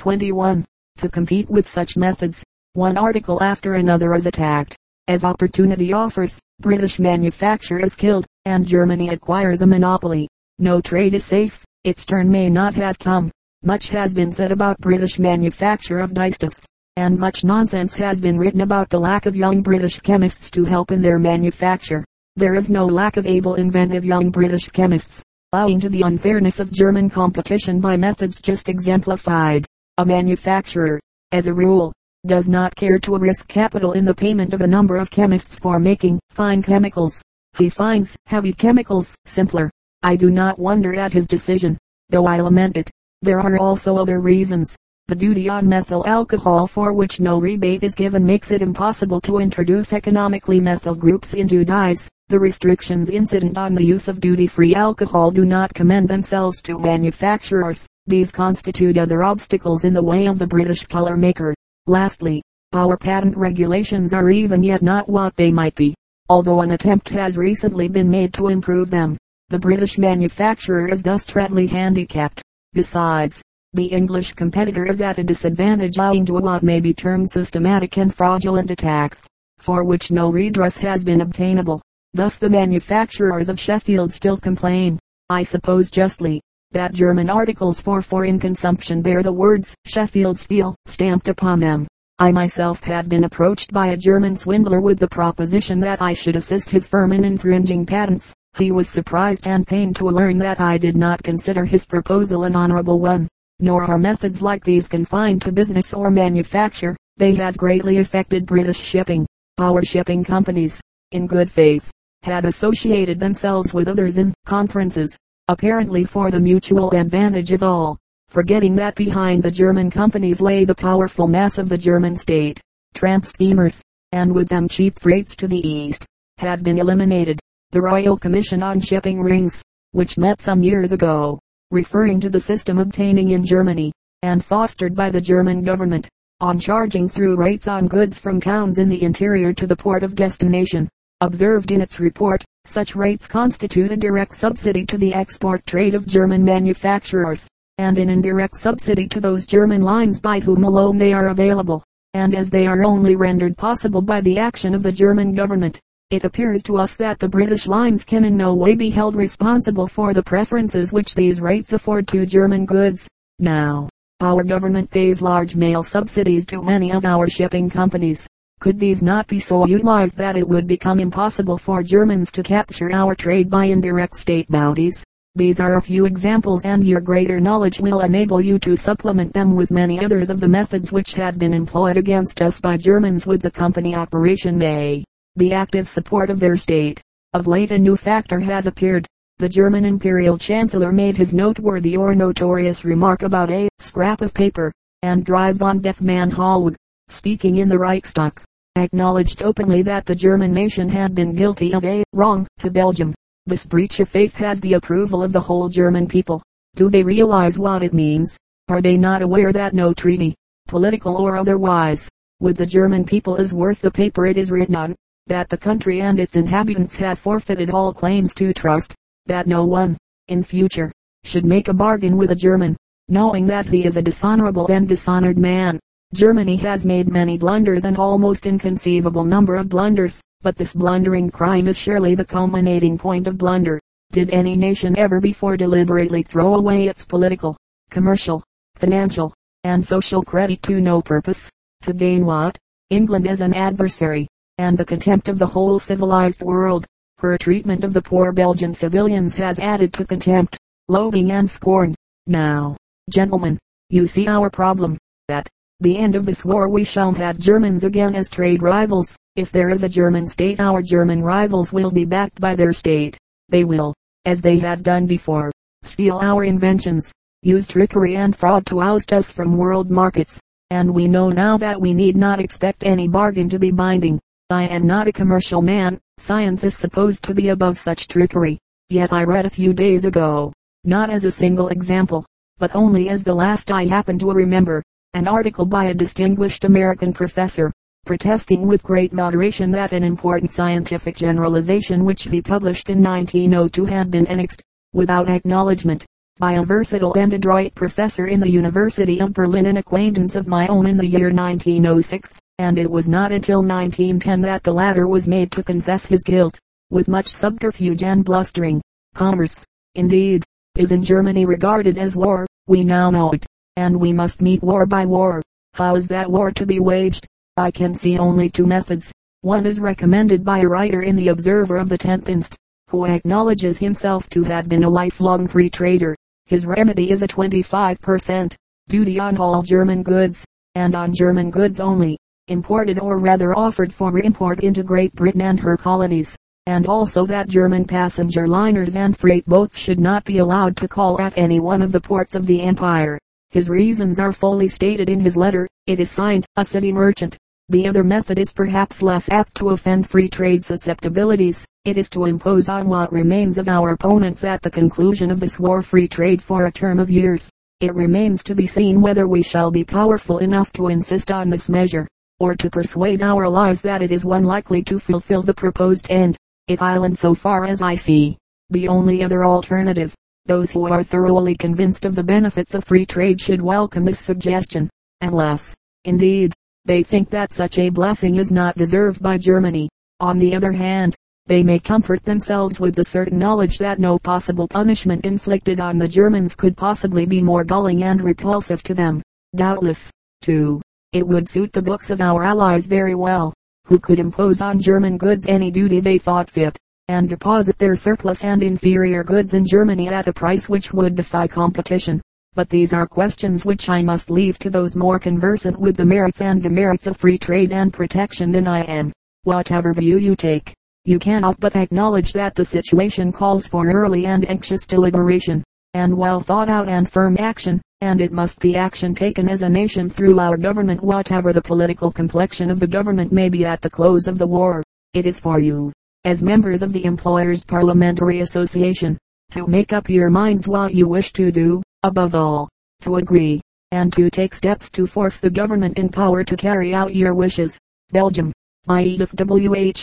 21. To compete with such methods, one article after another is attacked. As opportunity offers, British manufacture is killed, and Germany acquires a monopoly. No trade is safe, its turn may not have come. Much has been said about British manufacture of dyestuffs, and much nonsense has been written about the lack of young British chemists to help in their manufacture. There is no lack of able inventive young British chemists, owing to the unfairness of German competition by methods just exemplified. A manufacturer, as a rule, does not care to risk capital in the payment of a number of chemists for making fine chemicals. He finds heavy chemicals simpler. I do not wonder at his decision, though I lament it. There are also other reasons. The duty on methyl alcohol for which no rebate is given makes it impossible to introduce economically methyl groups into dyes. The restrictions incident on the use of duty-free alcohol do not commend themselves to manufacturers. These constitute other obstacles in the way of the British color maker. Lastly, our patent regulations are even yet not what they might be, although an attempt has recently been made to improve them. The British manufacturer is thus treadly handicapped. Besides, the English competitor is at a disadvantage owing to what may be termed systematic and fraudulent attacks, for which no redress has been obtainable. Thus the manufacturers of Sheffield still complain, I suppose justly, that German articles for foreign consumption bear the words Sheffield steel stamped upon them. I myself have been approached by a German swindler with the proposition that I should assist his firm in infringing patents. He was surprised and pained to learn that I did not consider his proposal an honorable one. Nor are methods like these confined to business or manufacture. They have greatly affected British shipping. Our shipping companies, in good faith, had associated themselves with others in conferences, apparently for the mutual advantage of all, forgetting that behind the German companies lay the powerful mass of the German state. Tramp steamers, and with them cheap freights to the east, had been eliminated. The Royal Commission on Shipping Rings, which met some years ago, referring to the system obtaining in Germany, and fostered by the German government, on charging through rates on goods from towns in the interior to the port of destination, observed in its report, such rates constitute a direct subsidy to the export trade of German manufacturers, and an indirect subsidy to those German lines by whom alone they are available, and as they are only rendered possible by the action of the German government. It appears to us that the British lines can in no way be held responsible for the preferences which these rates afford to German goods. Now, our government pays large mail subsidies to many of our shipping companies, could these not be so utilized that it would become impossible for Germans to capture our trade by indirect state bounties? These are a few examples and your greater knowledge will enable you to supplement them with many others of the methods which have been employed against us by Germans with the company Operation A. The active support of their state. Of late a new factor has appeared. The German Imperial Chancellor made his noteworthy or notorious remark about a scrap of paper, and Drive von Bethmann Hollweg, speaking in the Reichstag acknowledged openly that the German nation had been guilty of a wrong to Belgium. This breach of faith has the approval of the whole German people. Do they realize what it means? Are they not aware that no treaty, political or otherwise, with the German people is worth the paper it is written on? That the country and its inhabitants have forfeited all claims to trust? That no one, in future, should make a bargain with a German, knowing that he is a dishonorable and dishonored man? Germany has made many blunders and almost inconceivable number of blunders, but this blundering crime is surely the culminating point of blunder. Did any nation ever before deliberately throw away its political, commercial, financial, and social credit to no purpose? To gain what? England as an adversary, and the contempt of the whole civilized world. Her treatment of the poor Belgian civilians has added to contempt, loathing and scorn. Now, gentlemen, you see our problem, that the end of this war we shall have Germans again as trade rivals. If there is a German state our German rivals will be backed by their state. They will, as they have done before, steal our inventions, use trickery and fraud to oust us from world markets. And we know now that we need not expect any bargain to be binding. I am not a commercial man. Science is supposed to be above such trickery. Yet I read a few days ago, not as a single example, but only as the last I happen to remember, an article by a distinguished American professor, protesting with great moderation that an important scientific generalization which he published in 1902 had been annexed, without acknowledgement, by a versatile and adroit professor in the University of Berlin an acquaintance of my own in the year 1906, and it was not until 1910 that the latter was made to confess his guilt, with much subterfuge and blustering. Commerce, indeed, is in Germany regarded as war, we now know it, and we must meet war by war. How is that war to be waged? I can see only two methods. One is recommended by a writer in the Observer of the 10th inst, who acknowledges himself to have been a lifelong free trader. His remedy is a 25 per cent. duty on all German goods, and on German goods only, imported or rather offered for import into Great Britain and her colonies, and also that German passenger liners and freight boats should not be allowed to call at any one of the ports of the empire. His reasons are fully stated in his letter. It is signed, a city merchant. The other method is perhaps less apt to offend free trade susceptibilities. It is to impose on what remains of our opponents at the conclusion of this war free trade for a term of years. It remains to be seen whether we shall be powerful enough to insist on this measure, or to persuade our allies that it is one likely to fulfill the proposed end. It island so far as I see, the only other alternative. Those who are thoroughly convinced of the benefits of free trade should welcome this suggestion, unless, indeed, they think that such a blessing is not deserved by Germany. On the other hand, they may comfort themselves with the certain knowledge that no possible punishment inflicted on the Germans could possibly be more galling and repulsive to them. Doubtless, too, it would suit the books of our allies very well, who could impose on German goods any duty they thought fit, and deposit their surplus and inferior goods in Germany at a price which would defy competition. But these are questions which I must leave to those more conversant with the merits and demerits of free trade and protection than I am. Whatever view you take, you cannot but acknowledge that the situation calls for early and anxious deliberation, and well thought out and firm action, and it must be action taken as a nation through our government whatever the political complexion of the government may be at the close of the war. It is for you, as members of the Employers Parliamentary Association, to make up your minds what you wish to do, above all, to agree, and to take steps to force the government in power to carry out your wishes. Belgium, by Edith W. H.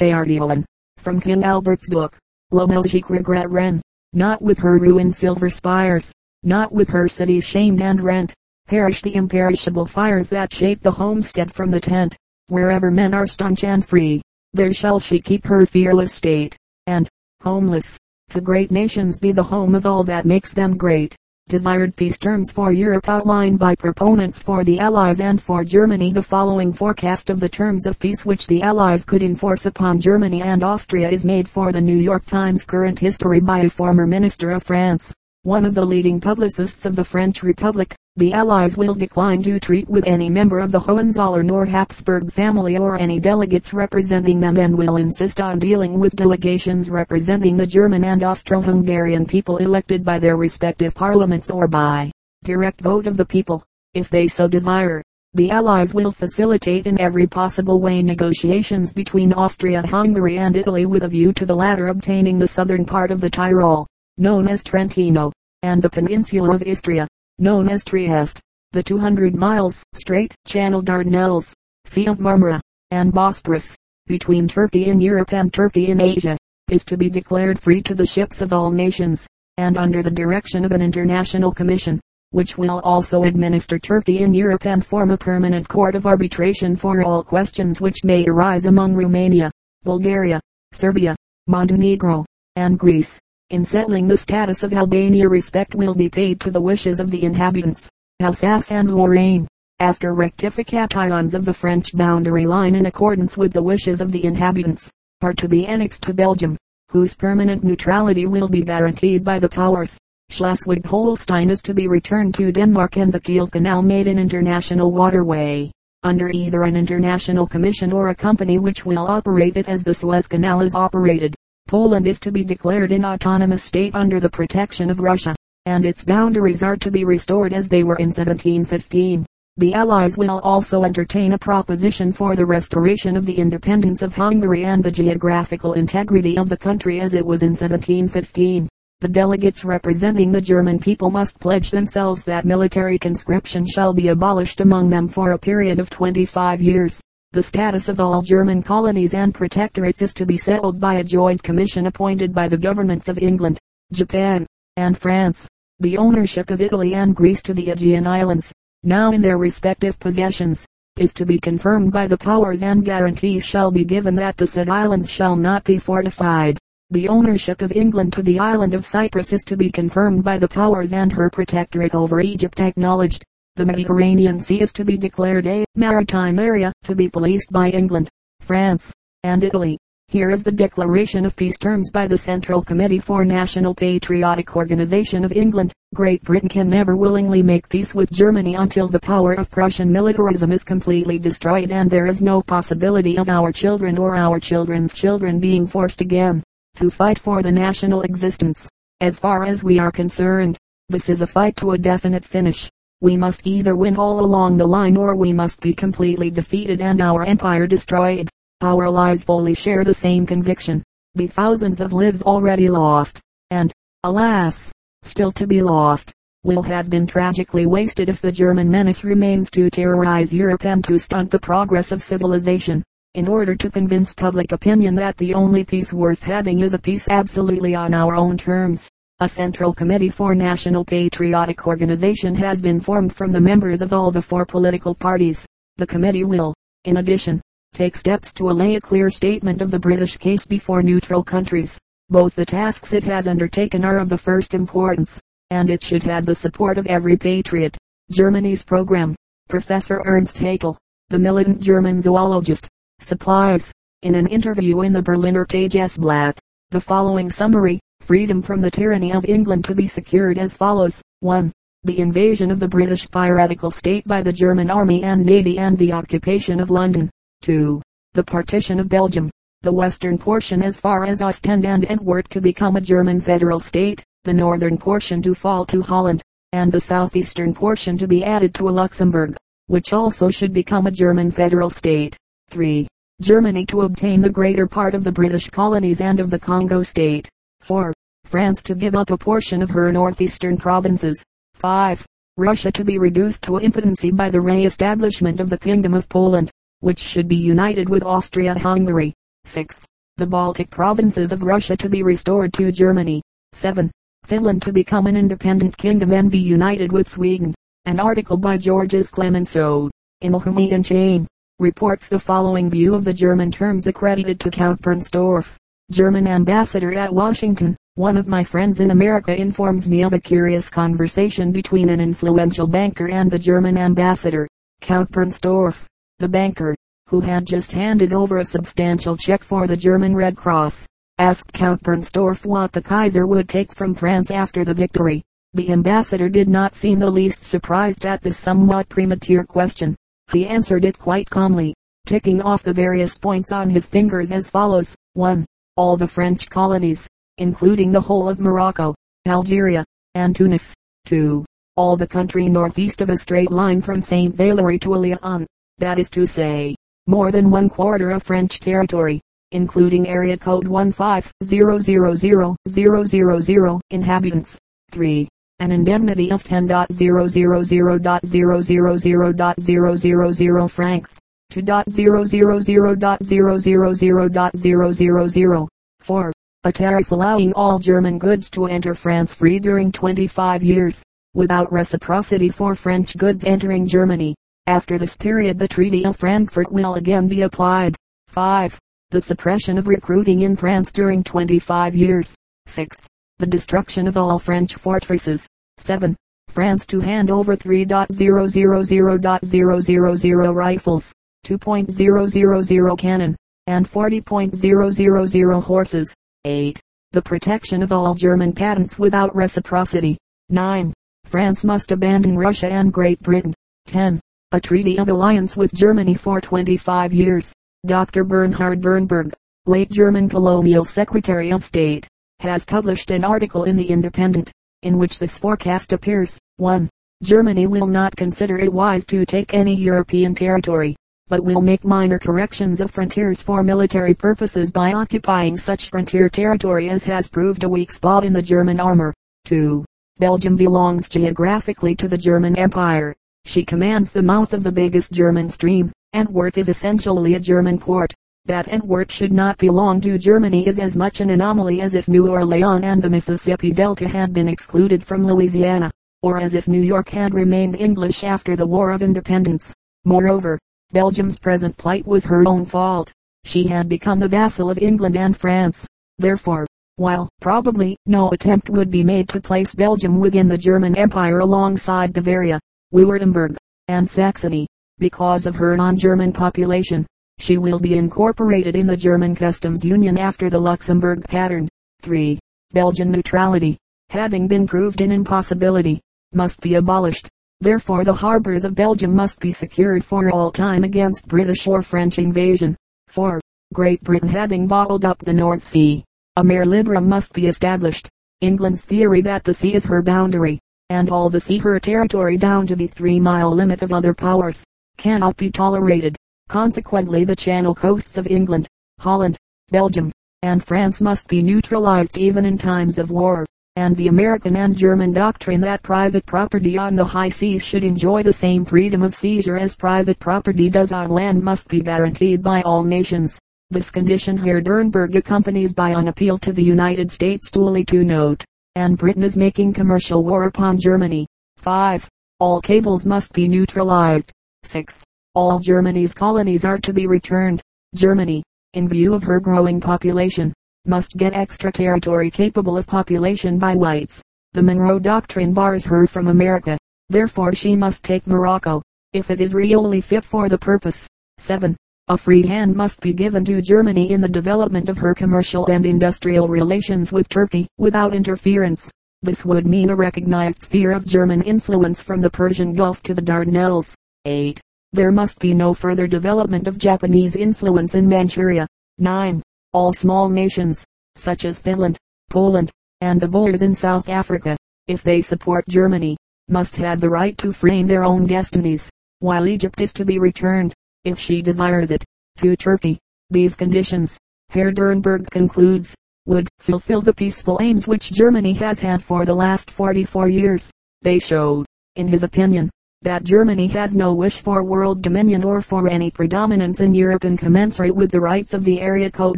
From King Albert's book, La Belgique Regret Rennes, not with her ruined silver spires, not with her cities shamed and rent, perish the imperishable fires that shape the homestead from the tent, wherever men are staunch and free, there shall she keep her fearless state, and, homeless, to great nations be the home of all that makes them great. Desired peace terms for Europe outlined by proponents for the Allies and for Germany. The following forecast of the terms of peace which the Allies could enforce upon Germany and Austria is made for the New York Times current history by a former minister of France one of the leading publicists of the French Republic. The Allies will decline to treat with any member of the Hohenzollern or Habsburg family or any delegates representing them and will insist on dealing with delegations representing the German and Austro-Hungarian people elected by their respective parliaments or by direct vote of the people, if they so desire. The Allies will facilitate in every possible way negotiations between Austria-Hungary and Italy with a view to the latter obtaining the southern part of the Tyrol, known as Trentino and the peninsula of Istria, known as Trieste. The 200 miles, straight, channel Dardanelles, Sea of Marmara, and Bosporus, between Turkey in Europe and Turkey in Asia, is to be declared free to the ships of all nations, and under the direction of an international commission, which will also administer Turkey in Europe and form a permanent court of arbitration for all questions which may arise among Romania, Bulgaria, Serbia, Montenegro, and Greece. In settling the status of Albania respect will be paid to the wishes of the inhabitants. Alsace and Lorraine, after rectifications of the French boundary line in accordance with the wishes of the inhabitants, are to be annexed to Belgium, whose permanent neutrality will be guaranteed by the powers. Schleswig-Holstein is to be returned to Denmark and the Kiel Canal made an international waterway, under either an international commission or a company which will operate it as the Suez Canal is operated. Poland is to be declared an autonomous state under the protection of Russia, and its boundaries are to be restored as they were in 1715. The Allies will also entertain a proposition for the restoration of the independence of Hungary and the geographical integrity of the country as it was in 1715. The delegates representing the German people must pledge themselves that military conscription shall be abolished among them for a period of 25 years. The status of all German colonies and protectorates is to be settled by a joint commission appointed by the governments of England, Japan, and France. The ownership of Italy and Greece to the Aegean Islands, now in their respective possessions, is to be confirmed by the powers and guarantees shall be given that the said islands shall not be fortified. The ownership of England to the island of Cyprus is to be confirmed by the powers and her protectorate over Egypt acknowledged. The Mediterranean Sea is to be declared a maritime area to be policed by England, France, and Italy. Here is the declaration of peace terms by the Central Committee for National Patriotic Organization of England. Great Britain can never willingly make peace with Germany until the power of Prussian militarism is completely destroyed and there is no possibility of our children or our children's children being forced again to fight for the national existence. As far as we are concerned, this is a fight to a definite finish. We must either win all along the line or we must be completely defeated and our empire destroyed. Our lives fully share the same conviction. The thousands of lives already lost, and, alas, still to be lost, will have been tragically wasted if the German menace remains to terrorize Europe and to stunt the progress of civilization. In order to convince public opinion that the only peace worth having is a peace absolutely on our own terms, a Central Committee for National Patriotic Organization has been formed from the members of all the four political parties. The committee will, in addition, take steps to allay a clear statement of the British case before neutral countries. Both the tasks it has undertaken are of the first importance, and it should have the support of every patriot. Germany's program. Professor Ernst Haeckel, the militant German zoologist, supplies, in an interview in the Berliner Tageblatt, the following summary, freedom from the tyranny of England to be secured as follows. 1. The invasion of the British piratical state by the German army and navy and the occupation of London. 2. The partition of Belgium, the western portion as far as Ostend and Antwerp to become a German federal state, the northern portion to fall to Holland, and the southeastern portion to be added to Luxembourg, which also should become a German federal state. 3. Germany to obtain the greater part of the British colonies and of the Congo state. 4. France to give up a portion of her northeastern provinces. 5. Russia to be reduced to impotency by the re-establishment of the Kingdom of Poland which should be united with Austria-Hungary. 6. The Baltic provinces of Russia to be restored to Germany. 7. Finland to become an independent kingdom and be united with Sweden. An article by Georges Clemenceau, in the Homme Enchaîné, reports the following view of the German terms accredited to Count Bernstorff, German ambassador at Washington. One of my friends in America informs me of a curious conversation between an influential banker and the German ambassador, Count Bernstorff the banker, who had just handed over a substantial check for the German Red Cross, asked Count Bernstorff what the Kaiser would take from France after the victory. The ambassador did not seem the least surprised at this somewhat premature question. He answered it quite calmly, ticking off the various points on his fingers as follows. 1. All the French colonies, including the whole of Morocco, Algeria, and Tunis. 2. All the country northeast of a straight line from St. Valery to Lyon that is to say, more than one quarter of French territory, including area code 1500000 inhabitants. 3. An indemnity of 10.000.000.000 francs. 2.000.000.000. 4. A tariff allowing all German goods to enter France free during 25 years, without reciprocity for French goods entering Germany. After this period the Treaty of Frankfurt will again be applied. 5. The suppression of recruiting in France during 25 years. 6. The destruction of all French fortresses. 7. France to hand over 3.000.000 rifles, 2.000 cannon, and 40.000 horses. 8. The protection of all German patents without reciprocity. 9. France must abandon Russia and Great Britain. 10 a treaty of alliance with Germany for 25 years. Dr. Bernhard Dernburg, late German colonial secretary of state, has published an article in the Independent, in which this forecast appears. 1. Germany will not consider it wise to take any European territory, but will make minor corrections of frontiers for military purposes by occupying such frontier territory as has proved a weak spot in the German armor. 2. Belgium belongs geographically to the German Empire, she commands the mouth of the biggest German stream. Antwerp is essentially a German port. That Antwerp should not belong to Germany is as much an anomaly as if New Orleans and the Mississippi Delta had been excluded from Louisiana, or as if New York had remained English after the War of Independence. Moreover, Belgium's present plight was her own fault. She had become the vassal of England and France. Therefore, while probably no attempt would be made to place Belgium within the German Empire alongside Bavaria, Württemberg, and Saxony, because of her non-German population, she will be incorporated in the German customs union after the Luxembourg pattern. 3. Belgian neutrality, having been proved an impossibility, must be abolished. Therefore the harbors of Belgium must be secured for all time against British or French invasion. 4. Great Britain having bottled up the North Sea, a mare liberum must be established. England's theory that the sea is her boundary, and all the sea her territory down to the three-mile limit of other powers, cannot be tolerated. Consequently the channel coasts of England, Holland, Belgium, and France must be neutralized even in times of war, and the American and German doctrine that private property on the high seas should enjoy the same freedom of seizure as private property does on land must be guaranteed by all nations. This condition Herr Dernburg accompanies by an appeal to the United States duly to note, and Britain is making commercial war upon Germany. 5. All cables must be neutralized. 6. All Germany's colonies are to be returned. Germany, in view of her growing population, must get extra territory capable of population by whites. The Monroe Doctrine bars her from America. Therefore she must take Morocco, if it is really fit for the purpose. 7. A free hand must be given to Germany in the development of her commercial and industrial relations with Turkey, without interference. This would mean a recognized sphere of German influence from the Persian Gulf to the Dardanelles. 8. There must be no further development of Japanese influence in Manchuria. 9. All small nations, such as Finland, Poland, and the Boers in South Africa, if they support Germany, must have the right to frame their own destinies, while Egypt is to be returned if she desires it, to Turkey. These conditions, Herr Dernburg concludes, would fulfill the peaceful aims which Germany has had for the last 44 years. They showed, in his opinion, that Germany has no wish for world dominion or for any predominance in Europe in commensurate with the rights of the area code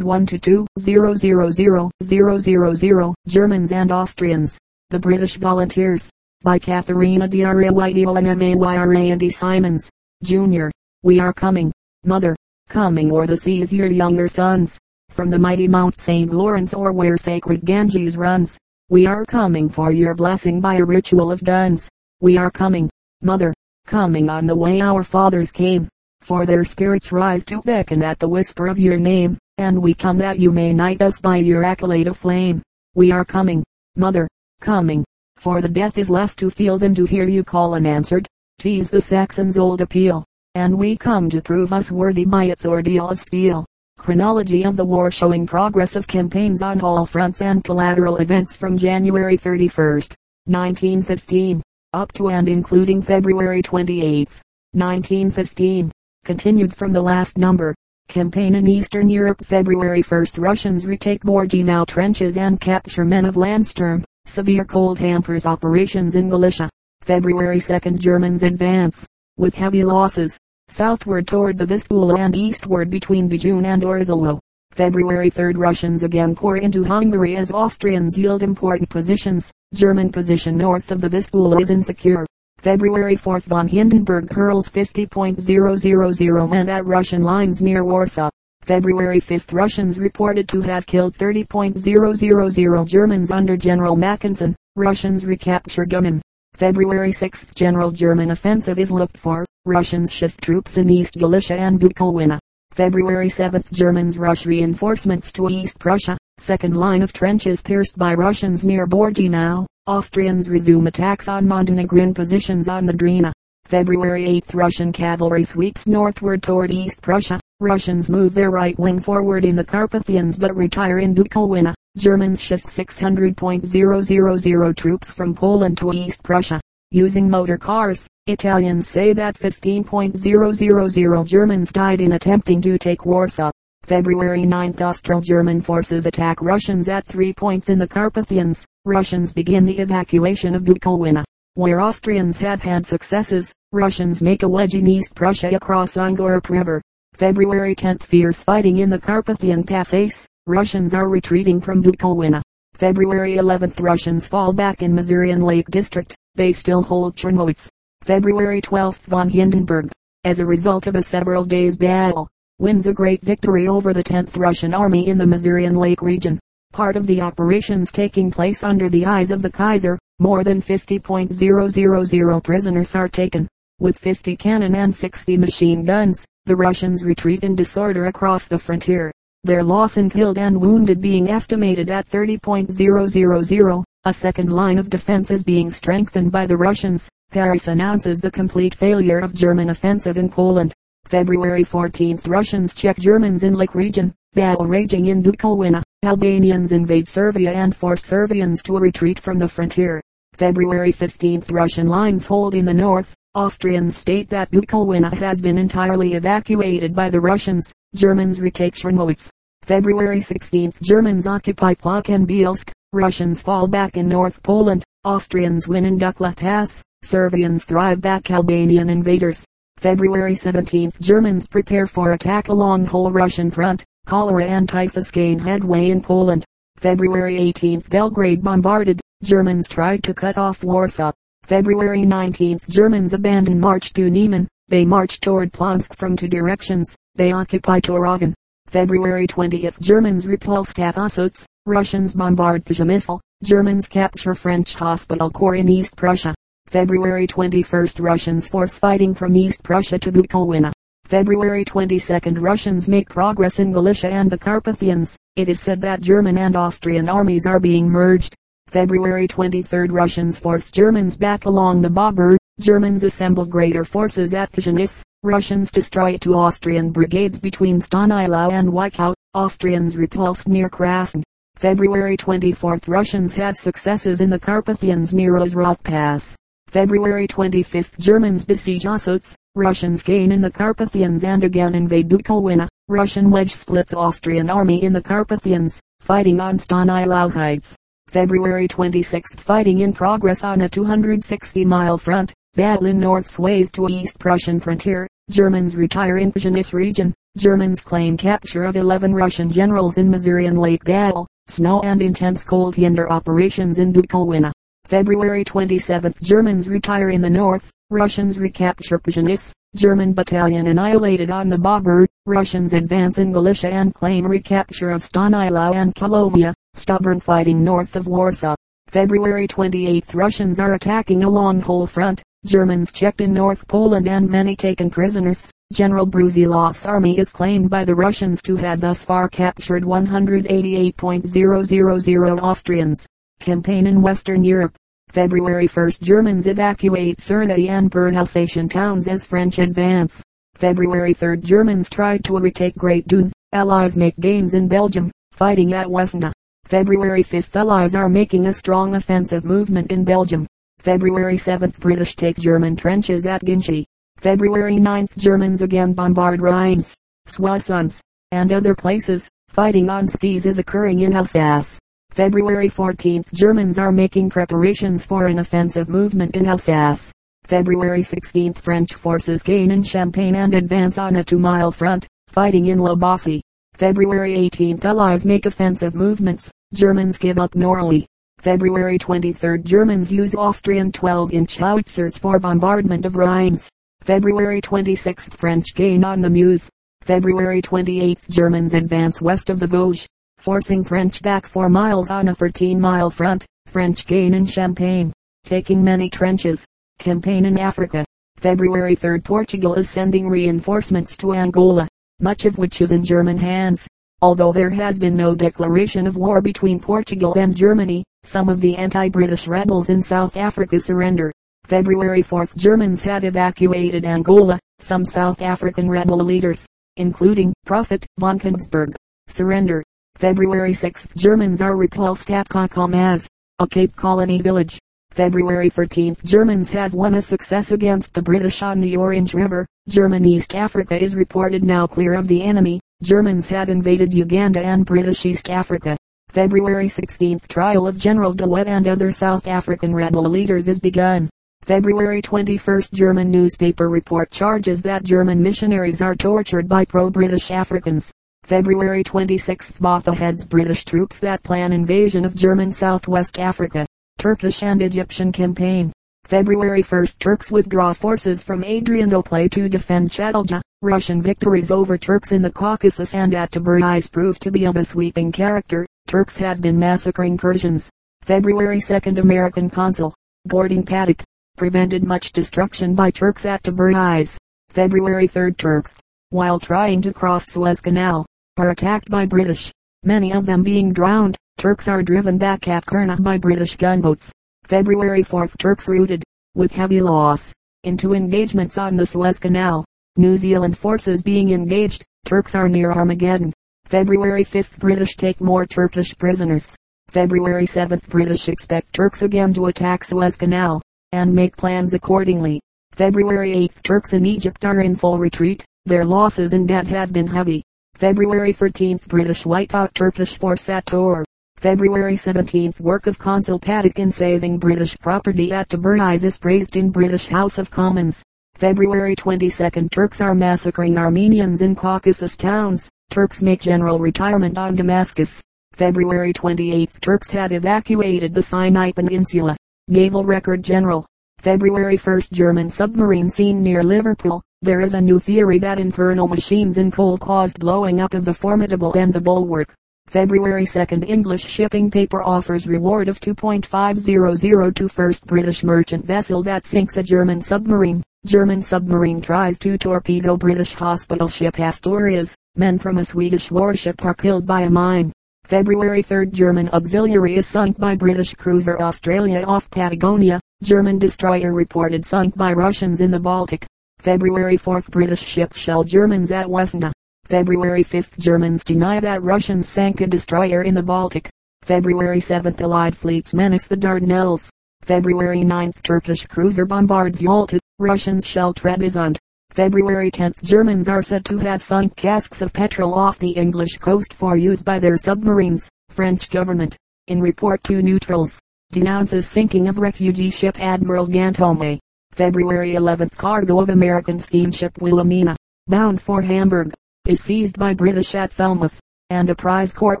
122-000-000, Germans and Austrians. The British Volunteers, by Katharina Diarra Whitey and D. Simons, Jr. We are coming, mother, coming o'er the seas your younger sons, from the mighty Mount St. Lawrence or where sacred Ganges runs. We are coming for your blessing by a ritual of guns. We are coming, mother, coming on the way our fathers came, for their spirits rise to beckon at the whisper of your name, and we come that you may knight us by your accolade of flame. We are coming, mother, coming, for the death is less to feel than to hear you call unanswered. Tease the Saxon's old appeal and we come to prove us worthy by its ordeal of steel. Chronology of the war showing progress of campaigns on all fronts and collateral events from January 31, 1915, up to and including February 28, 1915. Continued from the last number. Campaign in Eastern Europe February 1 Russians retake Bordenau trenches and capture men of Landsturm. Severe cold hampers operations in Galicia. February 2 Germans advance with heavy losses, southward toward the Vistula and eastward between Bejune and Orzalo. February 3 Russians again pour into Hungary as Austrians yield important positions. German position north of the Vistula is insecure. February 4 von Hindenburg hurls 50.000 men at Russian lines near Warsaw. February 5 Russians reported to have killed 30.000 Germans under General Mackensen. Russians recapture Gumin. February 6 General German offensive is looked for. Russians shift troops in East Galicia and Bukowina. February 7 Germans rush reinforcements to East Prussia. Second line of trenches pierced by Russians near Bordenau. Austrians resume attacks on Montenegrin positions on the Drina. February 8 Russian cavalry sweeps northward toward East Prussia. Russians move their right wing forward in the Carpathians but retire in Bukowina. Germans shift 600.000 troops from Poland to East Prussia. Using motor cars, Italians say that 15.000 Germans died in attempting to take Warsaw. February 9 Austro-German forces attack Russians at three points in the Carpathians. Russians begin the evacuation of Bukowina. Where Austrians have had successes, Russians make a wedge in East Prussia across Ungorup River. February 10th fierce fighting in the Carpathian Passace. Russians are retreating from Bukowina. February 11th Russians fall back in Masurian Lake District. They still hold Czernowitz. February 12th von Hindenburg, as a result of a several days battle, wins a great victory over the 10th Russian army in the Masurian Lake region. Part of the operations taking place under the eyes of the Kaiser, more than 50.000 prisoners are taken. With 50 cannon and 60 machine guns, the Russians retreat in disorder across the frontier. Their loss in killed and wounded being estimated at 30.000. A second line of defense is being strengthened by the Russians. Paris announces the complete failure of German offensive in Poland. February 14th Russians check Germans in Lake region. Battle raging in Bukowina. Albanians invade Serbia and force Serbians to retreat from the frontier. February 15th Russian lines hold in the north. Austrians state that Bukowina has been entirely evacuated by the Russians. Germans retake Czernowitz. February 16th Germans occupy Plock and Bielsk. Russians fall back in North Poland. Austrians win in Dukla Pass. Serbians drive back Albanian invaders. February 17th Germans prepare for attack along whole Russian front. Cholera and typhus gain headway in Poland. February 18th Belgrade bombarded. Germans tried to cut off Warsaw. February 19th Germans abandon march to Niemen. They march toward Plonsk from two directions. They occupy Torogin. February 20th Germans repulse Tapasutz. Russians bombard Przemysl. Germans capture French hospital corps in East Prussia. February 21st Russians force fighting from East Prussia to Bukowina. February 22nd Russians make progress in Galicia and the Carpathians. It is said that German and Austrian armies are being merged. February 23rd Russians force Germans back along the Bobur. Germans assemble greater forces at Kajanis. Russians destroy two Austrian brigades between Stanislau and Wykow. Austrians repulsed near Krasn. February 24th Russians have successes in the Carpathians near Ozrov Pass. February 25th Germans besiege Ossots. Russians gain in the Carpathians and again invade Bukowina. Russian wedge splits Austrian army in the Carpathians, fighting on Stanislau Heights. February 26th fighting in progress on a 260 mile front. Battle in north sways to East Prussian frontier. Germans retire in Pjanis region. Germans claim capture of 11 Russian generals in Masurian Lake battle. Snow and intense cold hinder operations in Bukowina. February 27th Germans retire in the north. Russians recapture Pjanis. German battalion annihilated on the Bobur. Russians advance in Galicia and claim recapture of Stanislau and Kolomia. Stubborn fighting north of Warsaw. February 28th Russians are attacking along whole front. Germans checked in North Poland and many taken prisoners. General Brusilov's army is claimed by the Russians to have thus far captured 188.000 Austrians. Campaign in Western Europe. February 1st Germans evacuate Cernay and burn Alsatian towns as French advance. February 3rd Germans try to retake Great Dune. Allies make gains in Belgium, fighting at Wesna. February 5th Allies are making a strong offensive movement in Belgium. February 7th British take German trenches at Ginchy. February 9th Germans again bombard Reims, Soissons, and other places. Fighting on skis is occurring in Alsace. February 14th Germans are making preparations for an offensive movement in Alsace. February 16th French forces gain in Champagne and advance on a two-mile front, fighting in La Bassée. February 18th Allies make offensive movements. Germans give up Norway. February 23 Germans use Austrian 12-inch howitzers for bombardment of Reims. February 26 French gain on the Meuse. February 28 Germans advance west of the Vosges, forcing French back 4 miles on a 13-mile front. French gain in Champagne, taking many trenches. Campaign in Africa. February 3 Portugal is sending reinforcements to Angola, much of which is in German hands. Although there has been no declaration of war between Portugal and Germany, some of the anti-British rebels in South Africa surrender. February 4th Germans have evacuated Angola. Some South African rebel leaders, including Prophet van Rensburg, surrender. February 6th Germans are repulsed at Kakamas, a Cape Colony village. February 13th Germans have won a success against the British on the Orange River. German East Africa is reported now clear of the enemy. Germans have invaded Uganda and British East Africa. February 16th trial of General de Wet and other South African rebel leaders is begun. February 21 German newspaper report charges that German missionaries are tortured by pro-British Africans. February 26 Botha heads British troops that plan invasion of German Southwest Africa. Turkish and Egyptian campaign. February 1 Turks withdraw forces from Adrianople to defend Chatelja. Russian victories over Turks in the Caucasus and at Tabriz proved to be of a sweeping character. Turks had been massacring Persians. February 2 American consul. Gordon paddock. Prevented much destruction by Turks at Tabriz. February 3 Turks. While trying to cross Suez Canal. Are attacked by British. Many of them being drowned. Turks are driven back at Kurna by British gunboats. February 4 Turks routed. With heavy loss. Into engagements on the Suez Canal. New Zealand forces being engaged. Turks are near Armageddon. February 5th British take more Turkish prisoners. February 7th British expect Turks again to attack Suez Canal, and make plans accordingly. February 8th Turks in Egypt are in full retreat. Their losses in debt have been heavy. February 13 British wipe out Turkish force at Tor. February 17th Work of Consul Paddock in saving British property at Tabriz is praised in British House of Commons. February 22 Turks are massacring Armenians in Caucasus towns. Turks make general retirement on Damascus. February 28 Turks had evacuated the Sinai Peninsula. Naval Record General. February 1 German submarine seen near Liverpool. There is a new theory that infernal machines in coal caused blowing up of the Formidable and the Bulwark. February 2 English shipping paper offers reward of 2.500 to first British merchant vessel that sinks a German submarine. German submarine tries to torpedo British hospital ship Asturias. Men from a Swedish warship are killed by a mine. February 3 German auxiliary is sunk by British cruiser Australia off Patagonia. German destroyer reported sunk by Russians in the Baltic. February 4 British ships shell Germans at Wesna. February 5 Germans deny that Russians sank a destroyer in the Baltic. February 7 Allied fleets menace the Dardanelles. February 9 Turkish cruiser bombards Yalta. Russians shell Trebizond. February 10 Germans are said to have sunk casks of petrol off the English coast for use by their submarines. French government, in report to neutrals, denounces sinking of refugee ship Admiral Ganteaume. February 11 cargo of American steamship Wilhelmina, bound for Hamburg, is seized by British at Falmouth and a prize court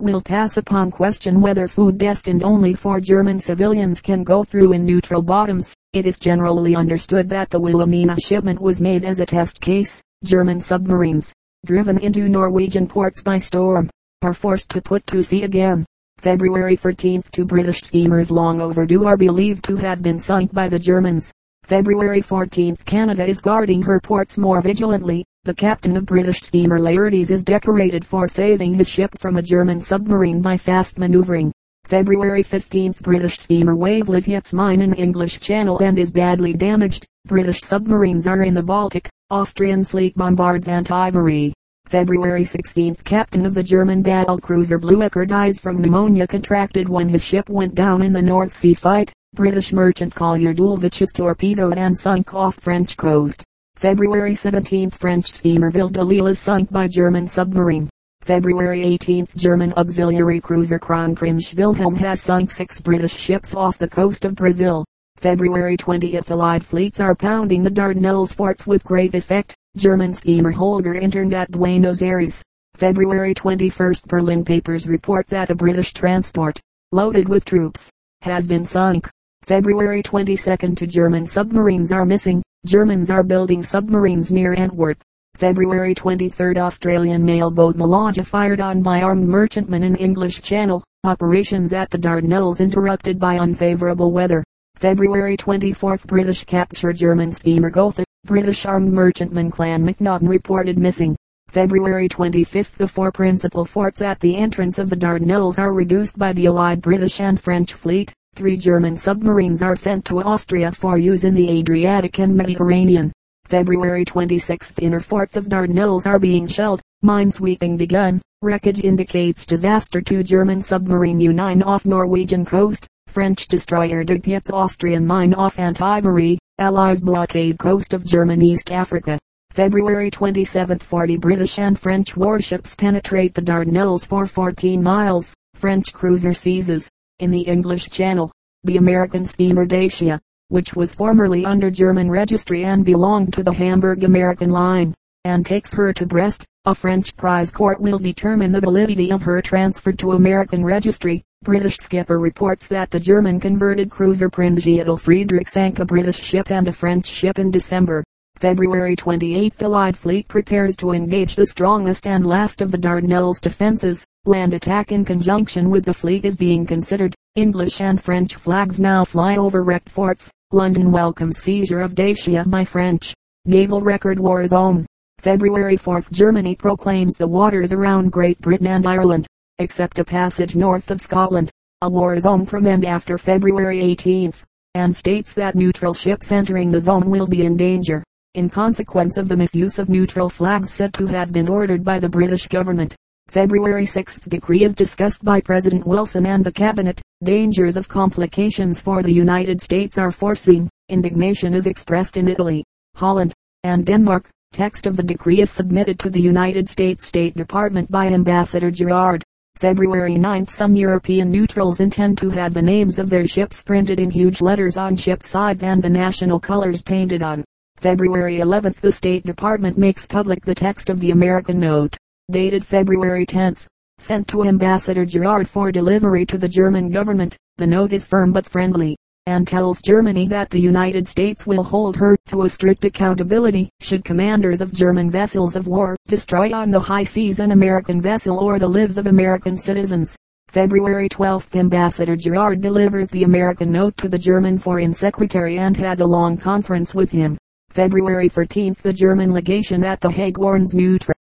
will pass upon question whether food destined only for German civilians can go through in neutral bottoms. It is generally understood that the Wilhelmina shipment was made as a test case. German submarines, driven into Norwegian ports by storm, are forced to put to sea again. February 13 two British steamers long overdue are believed to have been sunk by the Germans. February 14th Canada is guarding her ports more vigilantly. The captain of British steamer Laertes is decorated for saving his ship from a German submarine by fast maneuvering. February 15 British steamer Wavelet hits mine in English Channel and is badly damaged. British submarines are in the Baltic. Austrian fleet bombards Antivari. February 16 Captain of the German battle cruiser Blücher dies from pneumonia contracted when his ship went down in the North Sea fight. British merchant collier Dulwich is torpedoed and sunk off French coast. February 17 French steamer Ville de Lille is sunk by German submarine. February 18 German auxiliary cruiser Kronprinz Wilhelm has sunk six British ships off the coast of Brazil. February 20th Allied fleets are pounding the Dardanelles forts with great effect. German steamer Holger interned at Buenos Aires. February 21st Berlin papers report that a British transport, loaded with troops, has been sunk. February 22 two German submarines are missing. Germans are building submarines near Antwerp. February 23 Australian mail boat Malaga fired on by armed merchantmen in English Channel. Operations at the Dardanelles interrupted by unfavorable weather. February 24 British capture German steamer Gotha. British armed merchantman Clan Macnaghten reported missing. February 25 The four principal forts at the entrance of the Dardanelles are reduced by the Allied British and French fleet. Three German submarines are sent to Austria for use in the Adriatic and Mediterranean. February 26 Inner forts of Dardanelles are being shelled. Minesweeping begun. Wreckage indicates disaster to German submarine U-9 off Norwegian coast. French destroyer digged hits Austrian mine off Antivari. Allies blockade coast of German East Africa. February 27 40 British and French warships penetrate the Dardanelles for 14 miles. French cruiser seizes in the English Channel. The American steamer Dacia, which was formerly under German registry and belonged to the Hamburg American line, and takes her to Brest, a French prize court will determine the validity of her transfer to American registry. British skipper reports that the German converted cruiser Prinz Friedrich sank a British ship and a French ship in December. February 28 the Allied fleet prepares to engage the strongest and last of the Dardanelles defenses. Land attack in conjunction with the fleet is being considered. English and French flags now fly over wrecked forts. London welcomes seizure of Dacia by French. Naval record war zone. February 4th Germany proclaims the waters around Great Britain and Ireland, except a passage north of Scotland, a war zone from and after February 18th, and states that neutral ships entering the zone will be in danger, in consequence of the misuse of neutral flags said to have been ordered by the British government. February 6 decree is discussed by President Wilson and the Cabinet. Dangers of complications for the United States are foreseen. Indignation is expressed in Italy, Holland, and Denmark. Text of the decree is submitted to the United States State Department by Ambassador Gerard. February 9 some European neutrals intend to have the names of their ships printed in huge letters on ship sides and the national colors painted on. February 11 the State Department makes public the text of the American note, dated February 10, sent to Ambassador Gerard for delivery to the German government. The note is firm but friendly and tells Germany that the United States will hold her to a strict accountability should commanders of German vessels of war destroy on the high seas an American vessel or the lives of American citizens. February 12 Ambassador Gerard delivers the American note to the German Foreign Secretary and has a long conference with him. February 13 the German legation at The Hague warns neutral